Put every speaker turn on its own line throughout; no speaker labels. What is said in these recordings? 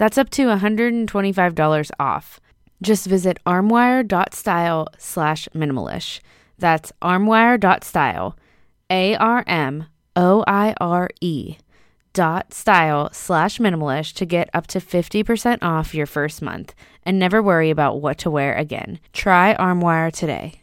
That's up to $125 off. Just visit armoire.style slash minimalish. That's armoire.style, A R M O I R E dot style slash minimalish to get up to 50% off your first month and never worry about what to wear again. Try Armoire today.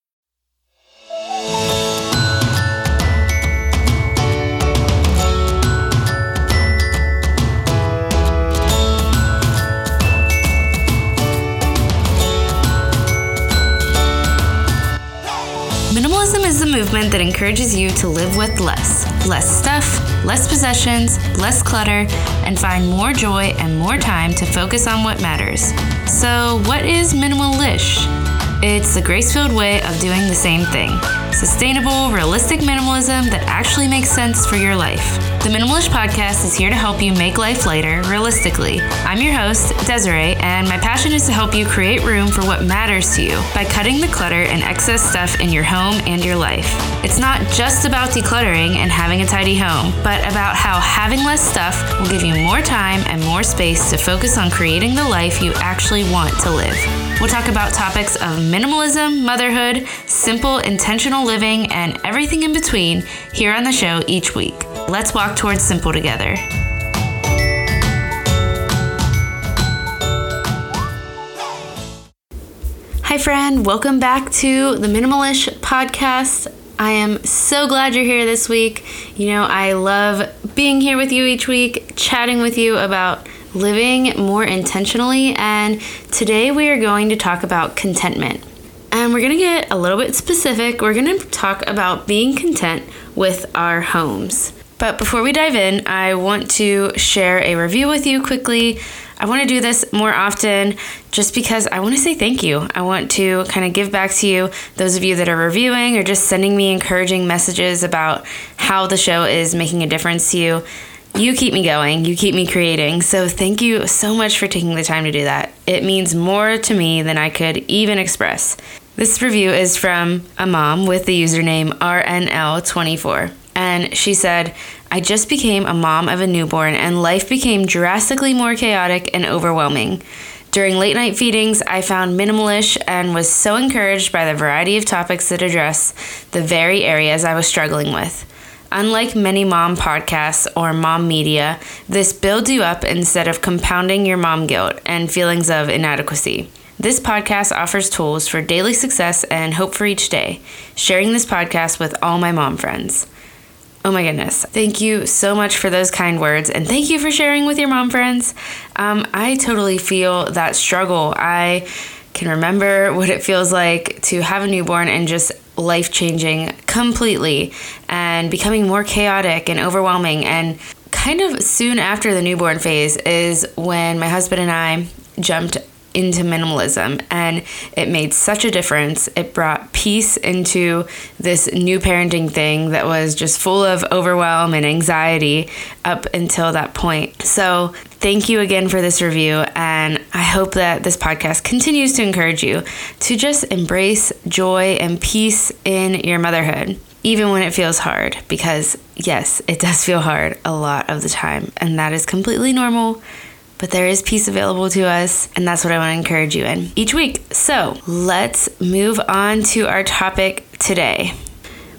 Movement that encourages you to live with less. Less stuff, less possessions, less clutter, and find more joy and more time to focus on what matters. So, what is minimalish? It's the grace filled way of doing the same thing sustainable, realistic minimalism that actually makes sense for your life. The Minimalish Podcast is here to help you make life lighter realistically. I'm your host, Desiree, and my passion is to help you create room for what matters to you by cutting the clutter and excess stuff in your home and your life. It's not just about decluttering and having a tidy home, but about how having less stuff will give you more time and more space to focus on creating the life you actually want to live. We'll talk about topics of minimalism, motherhood, simple, intentional living, and everything in between here on the show each week. Let's walk towards simple together. Hi, friend. Welcome back to the Minimalish podcast. I am so glad you're here this week. You know, I love being here with you each week, chatting with you about living more intentionally. And today we are going to talk about contentment. And we're going to get a little bit specific. We're going to talk about being content with our homes. But before we dive in, I want to share a review with you quickly. I want to do this more often just because I want to say thank you. I want to kind of give back to you, those of you that are reviewing or just sending me encouraging messages about how the show is making a difference to you you keep me going, you keep me creating. So thank you so much for taking the time to do that. It means more to me than I could even express. This review is from a mom with the username RNL24. And she said, I just became a mom of a newborn, and life became drastically more chaotic and overwhelming. During late night feedings, I found Minimalish and was so encouraged by the variety of topics that address the very areas I was struggling with. Unlike many mom podcasts or mom media, this builds you up instead of compounding your mom guilt and feelings of inadequacy. This podcast offers tools for daily success and hope for each day, sharing this podcast with all my mom friends. Oh my goodness. Thank you so much for those kind words and thank you for sharing with your mom friends. Um, I totally feel that struggle. I can remember what it feels like to have a newborn and just life changing completely and becoming more chaotic and overwhelming. And kind of soon after the newborn phase is when my husband and I jumped into minimalism and it made such a difference. It brought peace into this new parenting thing that was just full of overwhelm and anxiety up until that point. So, thank you again for this review and I hope that this podcast continues to encourage you to just embrace joy and peace in your motherhood. Even when it feels hard, because yes, it does feel hard a lot of the time, and that is completely normal but there is peace available to us, and that's what I want to encourage you in each week. So let's move on to our topic today.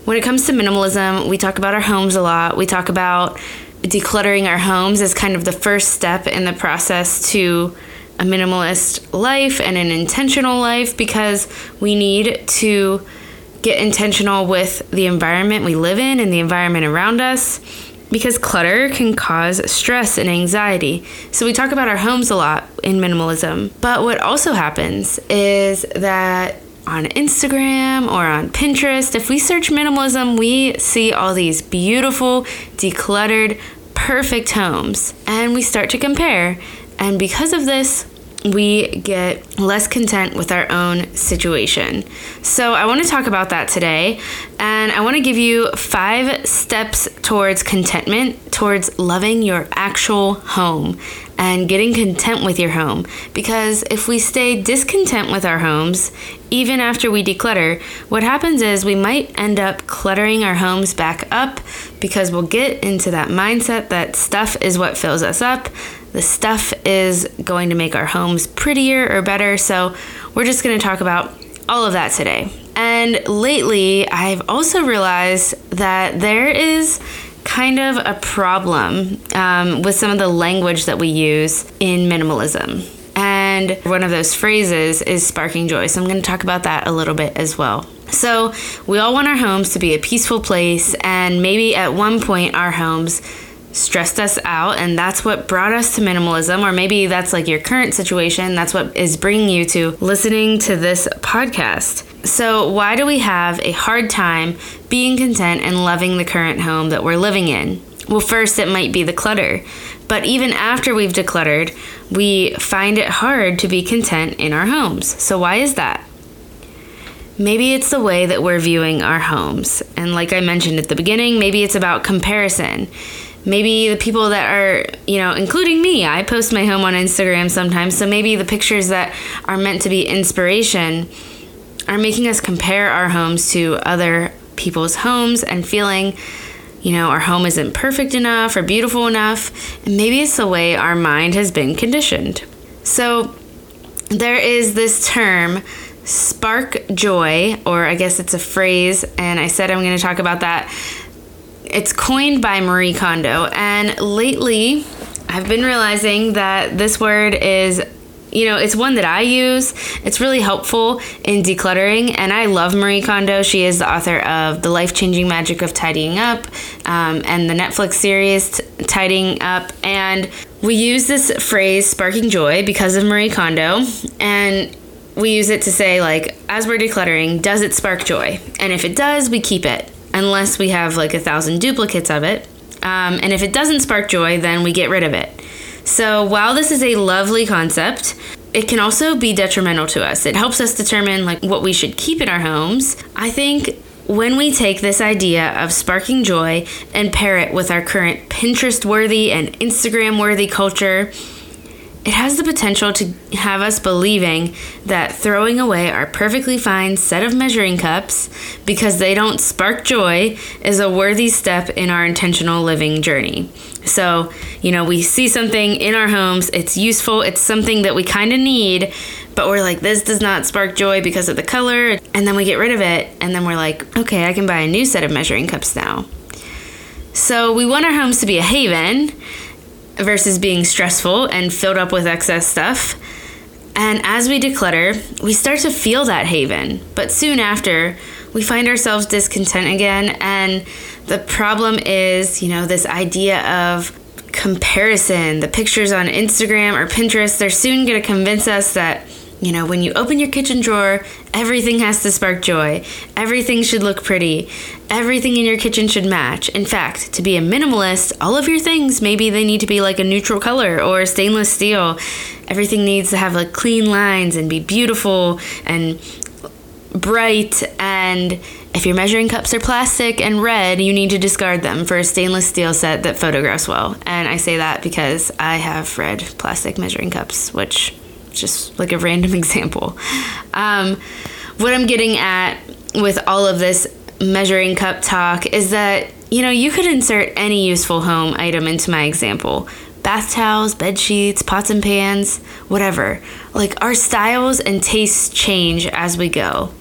When it comes to minimalism, we talk about our homes a lot. We talk about decluttering our homes as kind of the first step in the process to a minimalist life and an intentional life because we need to get intentional with the environment we live in and the environment around us because clutter can cause stress and anxiety. So we talk about our homes a lot in minimalism. But what also happens is that on Instagram or on Pinterest, if we search minimalism, we see all these beautiful, decluttered, perfect homes and we start to compare. And because of this, we get less content with our own situation. So, I want to talk about that today, and I want to give you five steps towards contentment, towards loving your actual home and getting content with your home. Because if we stay discontent with our homes, even after we declutter, what happens is we might end up cluttering our homes back up because we'll get into that mindset that stuff is what fills us up the stuff is going to make our homes prettier or better. So, we're just going to talk about all of that today. And lately, I've also realized that there is kind of a problem um, with some of the language that we use in minimalism. And one of those phrases is sparking joy. So I'm going to talk about that a little bit as well. So, we all want our homes to be a peaceful place, and maybe at one point, our homes stressed us out and that's what brought us to minimalism or maybe that's like your current situation. That's what is bringing you to listening to this podcast. So why do we have a hard time being content and loving the current home that we're living in? Well first it might be the clutter. But even after we've decluttered we find it hard to be content in our homes. So why is that? Maybe it's the way that we're viewing our homes. And like I mentioned at the beginning, maybe it's about comparison maybe the people that are, you know, including me, I post my home on Instagram sometimes. So maybe the pictures that are meant to be inspiration are making us compare our homes to other people's homes and feeling, you know, our home isn't perfect enough or beautiful enough. And maybe it's the way our mind has been conditioned. So there is this term spark joy, or I guess it's a phrase, and I said I'm going to talk about that it's coined by Marie Kondo, and lately I've been realizing that this word is you know, it's one that I use. It's really helpful in decluttering, and I love Marie Kondo. She is the author of The Life Changing Magic of Tidying Up um, and the Netflix series Tidying Up. And we use this phrase, sparking joy, because of Marie Kondo, and we use it to say, like, as we're decluttering, does it spark joy? And if it does, we keep it unless we have like a thousand duplicates of it. Um, and if it doesn't spark joy, then we get rid of it. So while this is a lovely concept, it can also be detrimental to us. It helps us determine like what we should keep in our homes. I think when we take this idea of sparking joy and pair it with our current Pinterest worthy and Instagram worthy culture, it has the potential to have us believing that throwing away our perfectly fine set of measuring cups because they don't spark joy is a worthy step in our intentional living journey. So, you know, we see something in our homes, it's useful, it's something that we kind of need, but we're like, this does not spark joy because of the color. And then we get rid of it, and then we're like, okay, I can buy a new set of measuring cups now. So, we want our homes to be a haven versus being stressful and filled up with excess stuff. And as we declutter, we start to feel that haven. But soon after, we find ourselves discontent again. And the problem is, you know, this idea of comparison. The pictures on Instagram or Pinterest, they're soon going to convince us that you know, when you open your kitchen drawer, everything has to spark joy. Everything should look pretty. Everything in your kitchen should match. In fact, to be a minimalist, all of your things, maybe they need to be like a neutral color or stainless steel. Everything needs to have like clean lines and be beautiful and bright and if your measuring cups are plastic and red, you need to discard them for a stainless steel set that photographs well. And I say that because I have red plastic measuring cups, which just like a random example. Um, what I'm getting at with all of this measuring cup talk is that you know you could insert any useful home item into my example bath towels, bed sheets, pots and pans, whatever. Like our styles and tastes change as we go.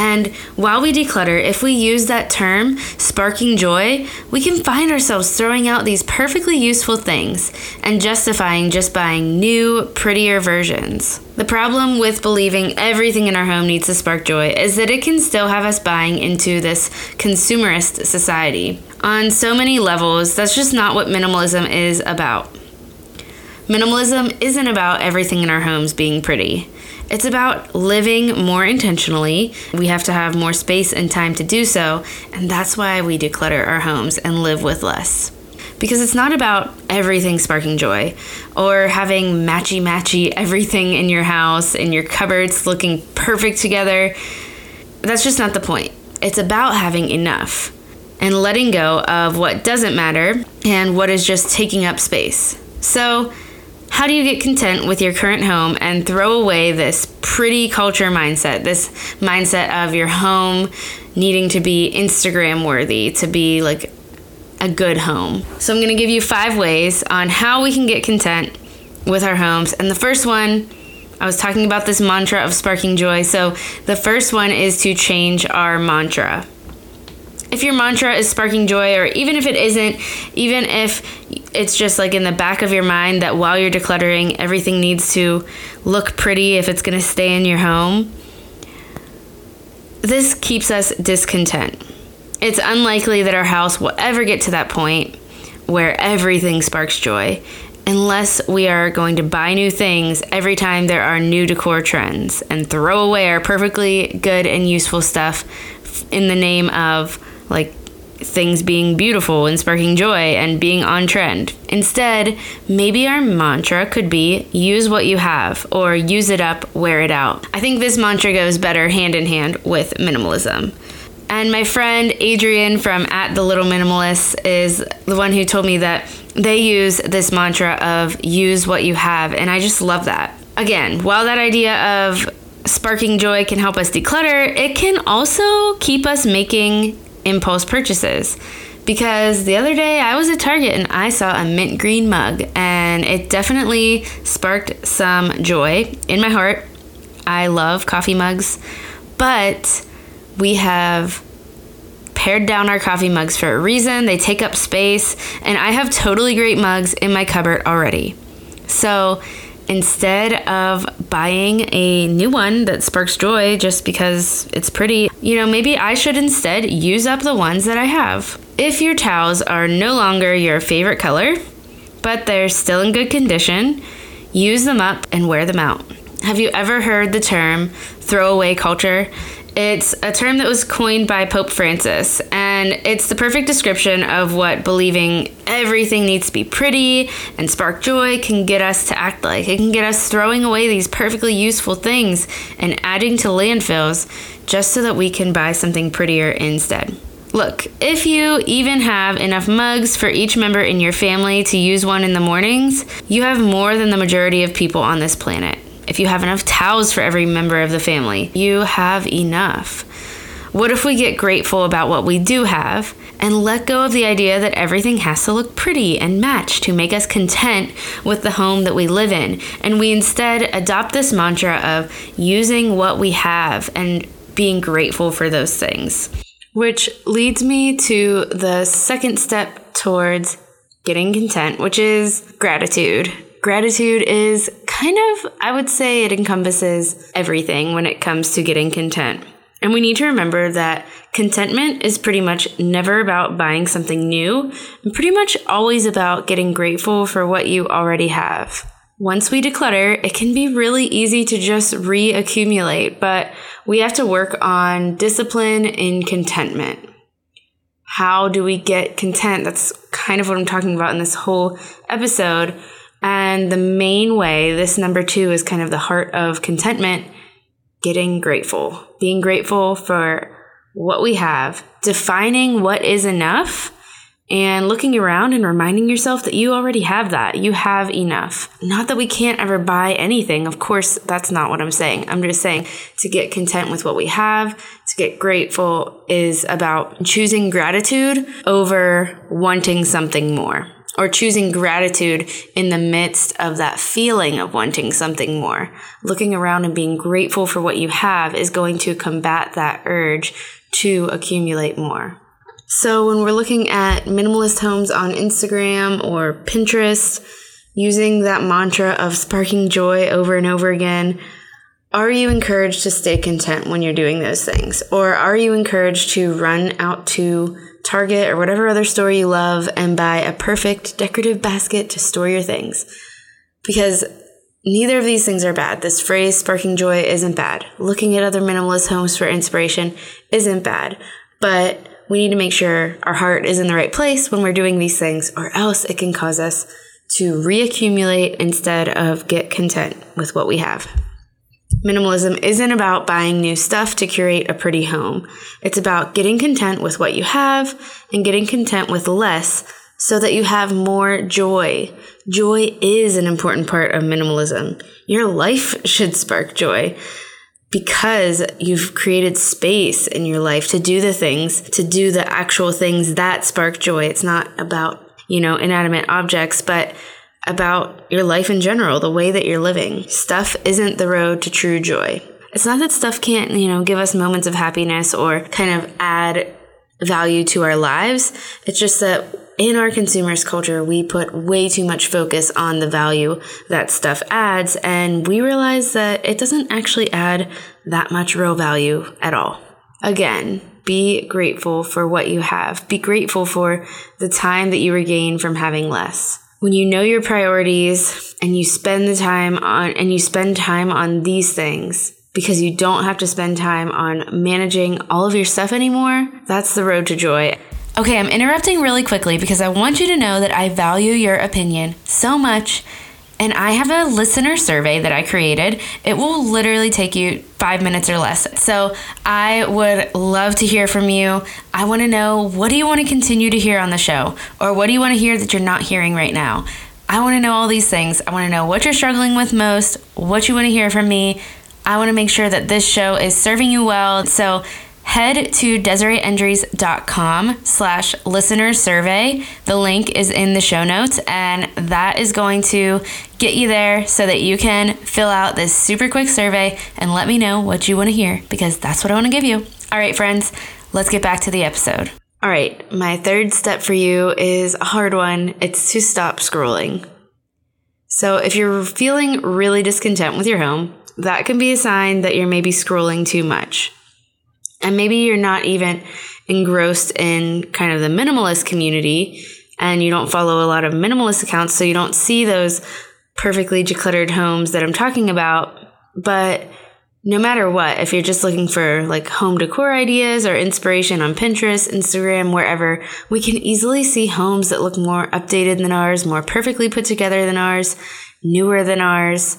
And while we declutter, if we use that term, sparking joy, we can find ourselves throwing out these perfectly useful things and justifying just buying new, prettier versions. The problem with believing everything in our home needs to spark joy is that it can still have us buying into this consumerist society. On so many levels, that's just not what minimalism is about. Minimalism isn't about everything in our homes being pretty. It's about living more intentionally. We have to have more space and time to do so, and that's why we declutter our homes and live with less. Because it's not about everything sparking joy or having matchy matchy everything in your house and your cupboards looking perfect together. That's just not the point. It's about having enough and letting go of what doesn't matter and what is just taking up space. So, how do you get content with your current home and throw away this pretty culture mindset, this mindset of your home needing to be Instagram worthy, to be like a good home? So, I'm going to give you five ways on how we can get content with our homes. And the first one, I was talking about this mantra of sparking joy. So, the first one is to change our mantra if your mantra is sparking joy, or even if it isn't, even if it's just like in the back of your mind that while you're decluttering, everything needs to look pretty if it's going to stay in your home, this keeps us discontent. It's unlikely that our house will ever get to that point where everything sparks joy unless we are going to buy new things every time there are new decor trends and throw away our perfectly good and useful stuff in the name of like things being beautiful and sparking joy and being on trend. Instead, maybe our mantra could be use what you have or use it up, wear it out. I think this mantra goes better hand in hand with minimalism. And my friend Adrian from At the Little Minimalist is the one who told me that they use this mantra of use what you have. And I just love that. Again, while that idea of sparking joy can help us declutter, it can also keep us making impulse purchases because the other day I was at Target and I saw a mint green mug and it definitely sparked some joy in my heart. I love coffee mugs, but we have pared down our coffee mugs for a reason. They take up space, and I have totally great mugs in my cupboard already. So instead of buying a new one that sparks joy just because it's pretty, you know, maybe I should instead use up the ones that I have. If your towels are no longer your favorite color, but they're still in good condition, use them up and wear them out. Have you ever heard the term throwaway culture? It's a term that was coined by Pope Francis, and it's the perfect description of what believing everything needs to be pretty and spark joy can get us to act like. It can get us throwing away these perfectly useful things and adding to landfills just so that we can buy something prettier instead. Look, if you even have enough mugs for each member in your family to use one in the mornings, you have more than the majority of people on this planet if you have enough towels for every member of the family, you have enough. What if we get grateful about what we do have and let go of the idea that everything has to look pretty and match to make us content with the home that we live in? And we instead adopt this mantra of using what we have and being grateful for those things. Which leads me to the second step towards getting content, which is gratitude. Gratitude is kind of, I would say it encompasses everything when it comes to getting content. And we need to remember that contentment is pretty much never about buying something new and pretty much always about getting grateful for what you already have. once we declutter, it can be really easy to just reaccumulate, but we have to work on discipline and contentment. How do we get content? That's kind of what I'm talking about in this whole episode. And the main way, this number two is kind of the heart of contentment getting grateful, being grateful for what we have, defining what is enough and looking around and reminding yourself that you already have that. You have enough. Not that we can't ever buy anything. Of course, that's not what I'm saying. I'm just saying to get content with what we have, to get grateful is about choosing gratitude over wanting something more or choosing gratitude in the midst of that feeling of wanting something more. Looking around and being grateful for what you have is going to combat that urge to accumulate more. So when we're looking at minimalist homes on Instagram or Pinterest, using that mantra of sparking joy over and over again, are you encouraged to stay content when you're doing those things? Or are you encouraged to run out to Target or whatever other store you love and buy a perfect decorative basket to store your things? Because neither of these things are bad. This phrase, sparking joy, isn't bad. Looking at other minimalist homes for inspiration isn't bad. But we need to make sure our heart is in the right place when we're doing these things, or else it can cause us to reaccumulate instead of get content with what we have. Minimalism isn't about buying new stuff to curate a pretty home. It's about getting content with what you have and getting content with less so that you have more joy. Joy is an important part of minimalism. Your life should spark joy because you've created space in your life to do the things, to do the actual things that spark joy. It's not about, you know, inanimate objects, but about your life in general, the way that you're living. Stuff isn't the road to true joy. It's not that stuff can't, you know, give us moments of happiness or kind of add value to our lives. It's just that in our consumers culture, we put way too much focus on the value that stuff adds, and we realize that it doesn't actually add that much real value at all. Again, be grateful for what you have. Be grateful for the time that you regain from having less. When you know your priorities and you spend the time on and you spend time on these things because you don't have to spend time on managing all of your stuff anymore, that's the road to joy. Okay, I'm interrupting really quickly because I want you to know that I value your opinion so much. And I have a listener survey that I created. It will literally take you five minutes or less. So I would love to hear from you. I want to know what do you want to continue to hear on the show? Or what do you want to hear that you're not hearing right now? I want to know all these things. I want to know what you're struggling with most, what you want to hear from me. I want to make sure that this show is serving you well. So head to desireeendres.com slash listener survey. The link is in the show notes, and that is going to get you there so that you can fill out this super quick survey and let me know what you want to hear because that's what I want to give you. All right, friends, let's get back to the episode. All right, my third step for you is a hard one. It's to stop scrolling. So, if you're feeling really discontent with your home, that can be a sign that you're maybe scrolling too much. And maybe you're not even engrossed in kind of the minimalist community and you don't follow a lot of minimalist accounts, so you don't see those perfectly decluttered homes that I'm talking about. But no matter what, if you're just looking for like home decor ideas or inspiration on Pinterest, Instagram, wherever, we can easily see homes that look more updated than ours, more perfectly put together than ours, newer than ours.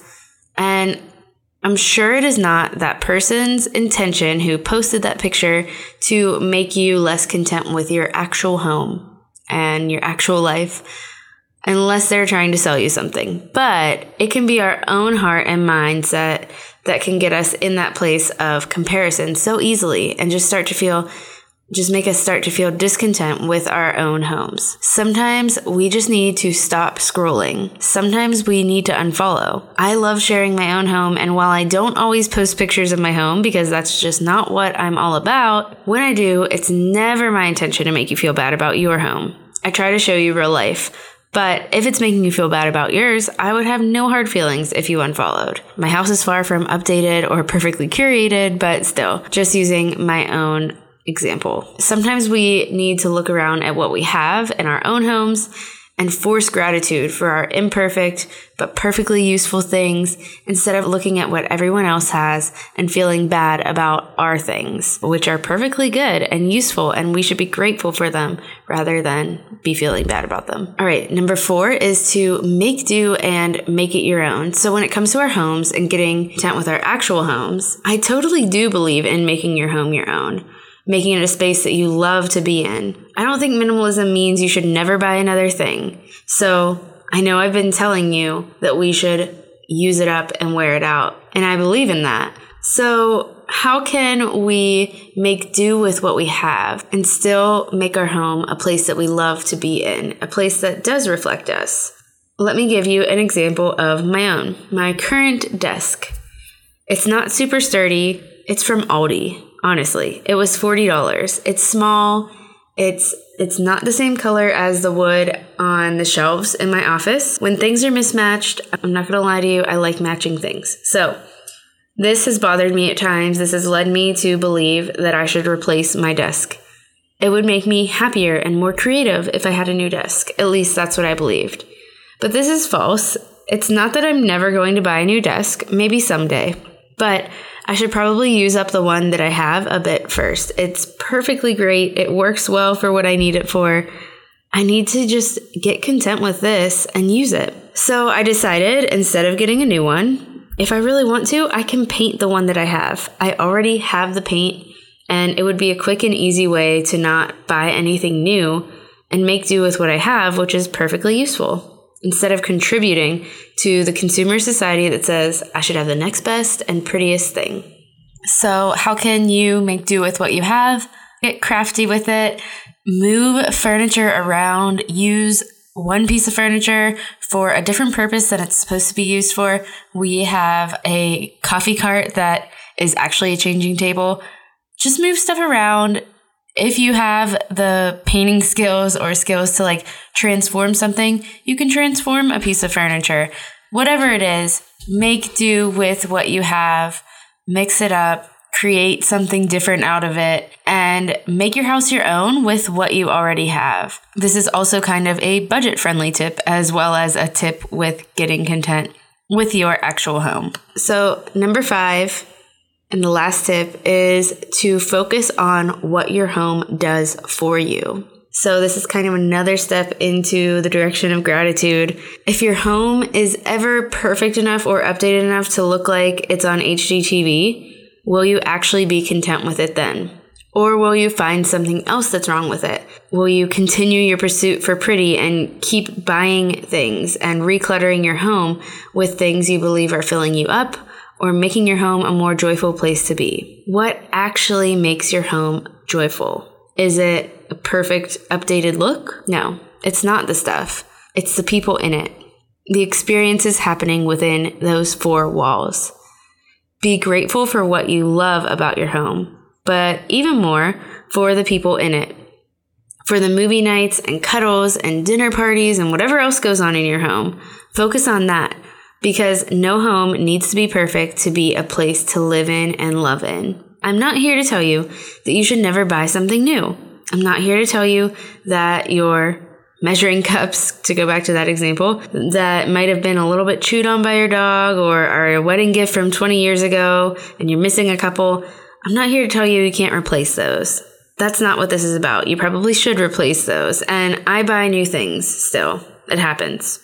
And I'm sure it is not that person's intention who posted that picture to make you less content with your actual home and your actual life, unless they're trying to sell you something. But it can be our own heart and mindset that can get us in that place of comparison so easily and just start to feel just make us start to feel discontent with our own homes. Sometimes we just need to stop scrolling. Sometimes we need to unfollow. I love sharing my own home, and while I don't always post pictures of my home because that's just not what I'm all about, when I do, it's never my intention to make you feel bad about your home. I try to show you real life. But if it's making you feel bad about yours, I would have no hard feelings if you unfollowed. My house is far from updated or perfectly curated, but still, just using my own example. Sometimes we need to look around at what we have in our own homes and force gratitude for our imperfect but perfectly useful things instead of looking at what everyone else has and feeling bad about our things, which are perfectly good and useful, and we should be grateful for them rather than be feeling bad about them. All right, number four is to make do and make it your own. So when it comes to our homes and getting content with our actual homes, I totally do believe in making your home your own making it a space that you love to be in. I don't think minimalism means you should never buy another thing. So I know I've been telling you that we should use it up and wear it out, and I believe in that. So, how can we make do with what we have and still make our home a place that we love to be in, a place that does reflect us? Let me give you an example of my own. My current desk. It's not super sturdy. It's from Aldi honestly. It was $40. It's small. It's it's not the same color as the wood on the shelves in my office. When things are mismatched, I'm not going to lie to you, I like matching things. So, this has bothered me at times. This has led me to believe that I should replace my desk. It would make me happier and more creative if I had a new desk. At least that's what I believed. But this is false. It's not that I'm never going to buy a new desk, maybe someday. But I should probably use up the one that I have a bit first. It's perfectly great. It works well for what I need it for. I need to just get content with this and use it. So I decided instead of getting a new one, if I really want to, I can paint the one that I have. I already have the paint, and it would be a quick and easy way to not buy anything new and make do with what I have, which is perfectly useful instead of contributing to the consumer society that says, I should have the next best and prettiest thing. So, how can you make do with what you have? Get crafty with it, move furniture around, use one piece of furniture for a different purpose than it's supposed to be used for. We have a coffee cart that is actually a changing table. Just move stuff around if you have the painting skills or skills to like transform something, you can transform a piece of furniture. Whatever it is, make do with what you have, mix it up, create something different out of it, and make your house your own with what you already have. This is also kind of a budget friendly tip, as well as a tip with getting content with your actual home. So, number five, and the last tip is to focus on what your home does for you. So, this is kind of another step into the direction of gratitude. If your home is ever perfect enough or updated enough to look like it's on HGTV, will you actually be content with it then? Or will you find something else that's wrong with it? Will you continue your pursuit for pretty and keep buying things and recluttering your home with things you believe are filling you up? Or making your home a more joyful place to be. What actually makes your home joyful? Is it a perfect updated look? No, it's not the stuff. It's the people in it. The experiences happening within those four walls. Be grateful for what you love about your home, but even more for the people in it. For the movie nights and cuddles and dinner parties and whatever else goes on in your home, focus on that because no home needs to be perfect to be a place to live in and love in. I'm not here to tell you that you should never buy something new. I'm not here to tell you that your measuring cups, to go back to that example, that might have been a little bit chewed on by your dog or are a wedding gift from 20 years ago and you're missing a couple. I'm not here to tell you you can't replace those. That's not what this is about. You probably should replace those. And I buy new things still. It happens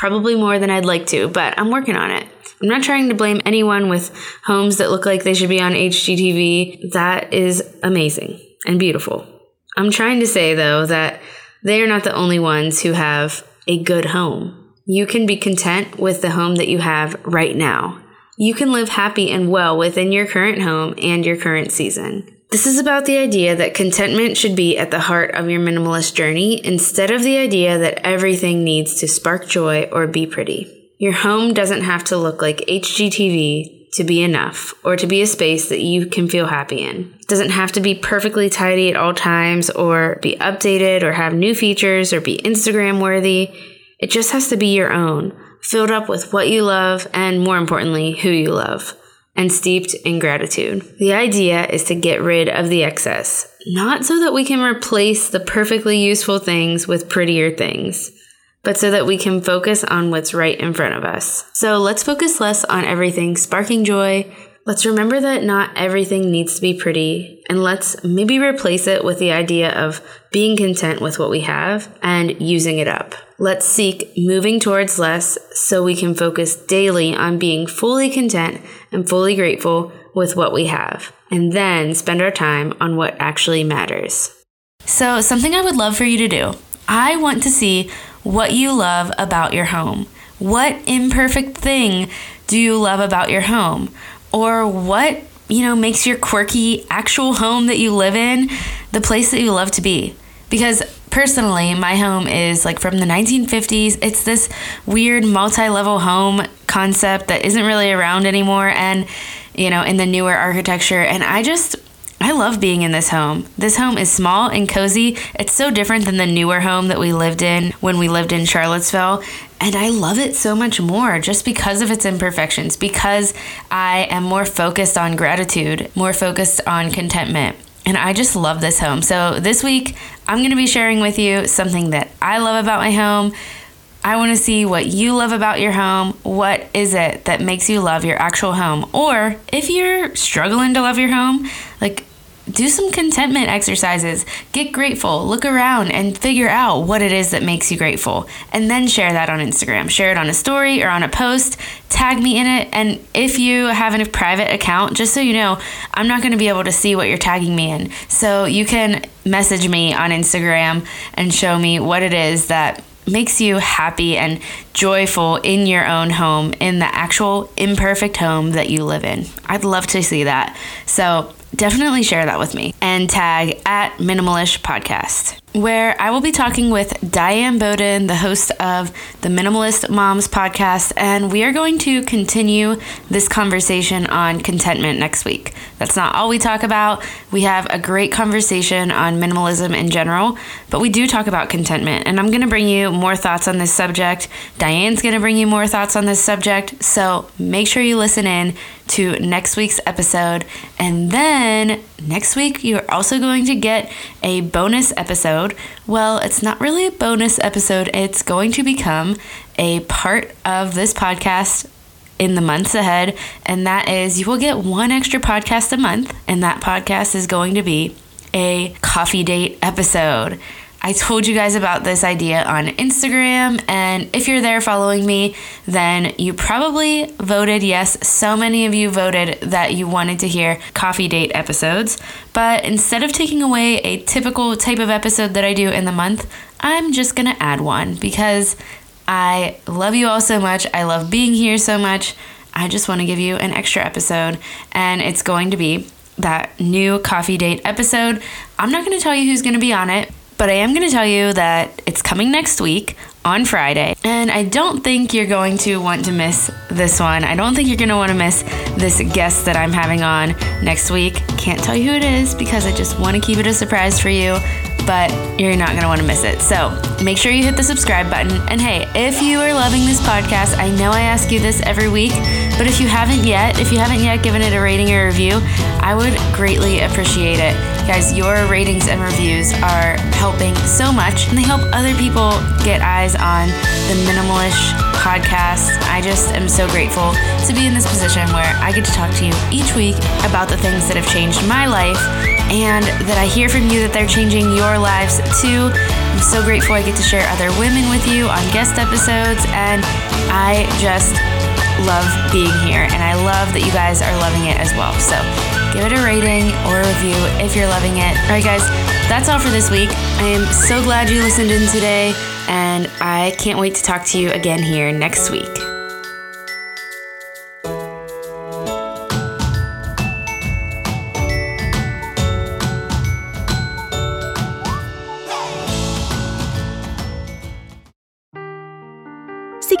probably more than I'd like to, but I'm working on it. I'm not trying to blame anyone with homes that look like they should be on HGTV. That is amazing and beautiful. I'm trying to say, though, that they are not the only ones who have a good home. You can be content with the home that you have right now. You can live happy and well within your current home and your current season. This is about the idea that contentment should be at the heart of your minimalist journey instead of the idea that everything needs to spark joy or be pretty. Your home doesn't have to look like HGTV to be enough or to be a space that you can feel happy in. It doesn't have to be perfectly tidy at all times or be updated or have new features or be Instagram worthy. It just has to be your own, filled up with what you love and more importantly, who you love and steeped in gratitude. The idea is to get rid of the excess, not so that we can replace the perfectly useful things with prettier things, but so that we can focus on what's right in front of us. So let's focus less on everything sparking joy. Let's remember that not everything needs to be pretty, and let's maybe replace it with the idea of being content with what we have and using it up. Let's seek moving towards less so we can focus daily on being fully content and fully grateful with what we have, and then spend our time on what actually matters. So, something I would love for you to do I want to see what you love about your home. What imperfect thing do you love about your home? Or what, you know, makes your quirky actual home that you live in the place that you love to be? Because personally, my home is like from the 1950s. It's this weird multi level home concept that isn't really around anymore and, you know, in the newer architecture. And I just, I love being in this home. This home is small and cozy. It's so different than the newer home that we lived in when we lived in Charlottesville. And I love it so much more just because of its imperfections, because I am more focused on gratitude, more focused on contentment. And I just love this home. So this week, I'm going to be sharing with you something that I love about my home. I want to see what you love about your home. What is it that makes you love your actual home? Or if you're struggling to love your home, like do some contentment exercises. Get grateful. Look around and figure out what it is that makes you grateful. And then share that on Instagram. Share it on a story or on a post. Tag me in it. And if you have a private account, just so you know, I'm not going to be able to see what you're tagging me in. So you can message me on Instagram and show me what it is that makes you happy and joyful in your own home, in the actual imperfect home that you live in. I'd love to see that. So definitely share that with me and tag at Minimalish Podcast, where I will be talking with Diane Boden, the host of the Minimalist Moms podcast, and we are going to continue this conversation on contentment next week. That's not all we talk about. We have a great conversation on minimalism in general, but we do talk about contentment, and I'm going to bring you more thoughts on this subject. Diane's going to bring you more thoughts on this subject, so make sure you listen in to next week's episode. And then next week, you're also going to get a bonus episode. Well, it's not really a bonus episode, it's going to become a part of this podcast in the months ahead. And that is you will get one extra podcast a month, and that podcast is going to be a coffee date episode. I told you guys about this idea on Instagram, and if you're there following me, then you probably voted yes. So many of you voted that you wanted to hear coffee date episodes. But instead of taking away a typical type of episode that I do in the month, I'm just gonna add one because I love you all so much. I love being here so much. I just wanna give you an extra episode, and it's going to be that new coffee date episode. I'm not gonna tell you who's gonna be on it but I am going to tell you that it's coming next week on Friday. And I don't think you're going to want to miss this one. I don't think you're going to want to miss this guest that I'm having on next week. Can't tell you who it is because I just want to keep it a surprise for you but you're not going to want to miss it. So make sure you hit the subscribe button. And hey, if you are loving this podcast, I know I ask you this every week, but if you haven't yet, if you haven't yet given it a rating or review, I would greatly appreciate it. Guys, your ratings and reviews are helping so much, and they help other people get eyes on the Minimalish podcast. I just am so grateful to be in this position where I get to talk to you each week about the things that have changed my life and that I hear from you that they're changing your lives too. I'm so grateful I get to share other women with you on guest episodes, and I just love being here, and I love that you guys are loving it as well. So give it a rating or a review if you're loving it. All right, guys, that's all for this week. I am so glad you listened in today, and I can't wait to talk to you again here next week.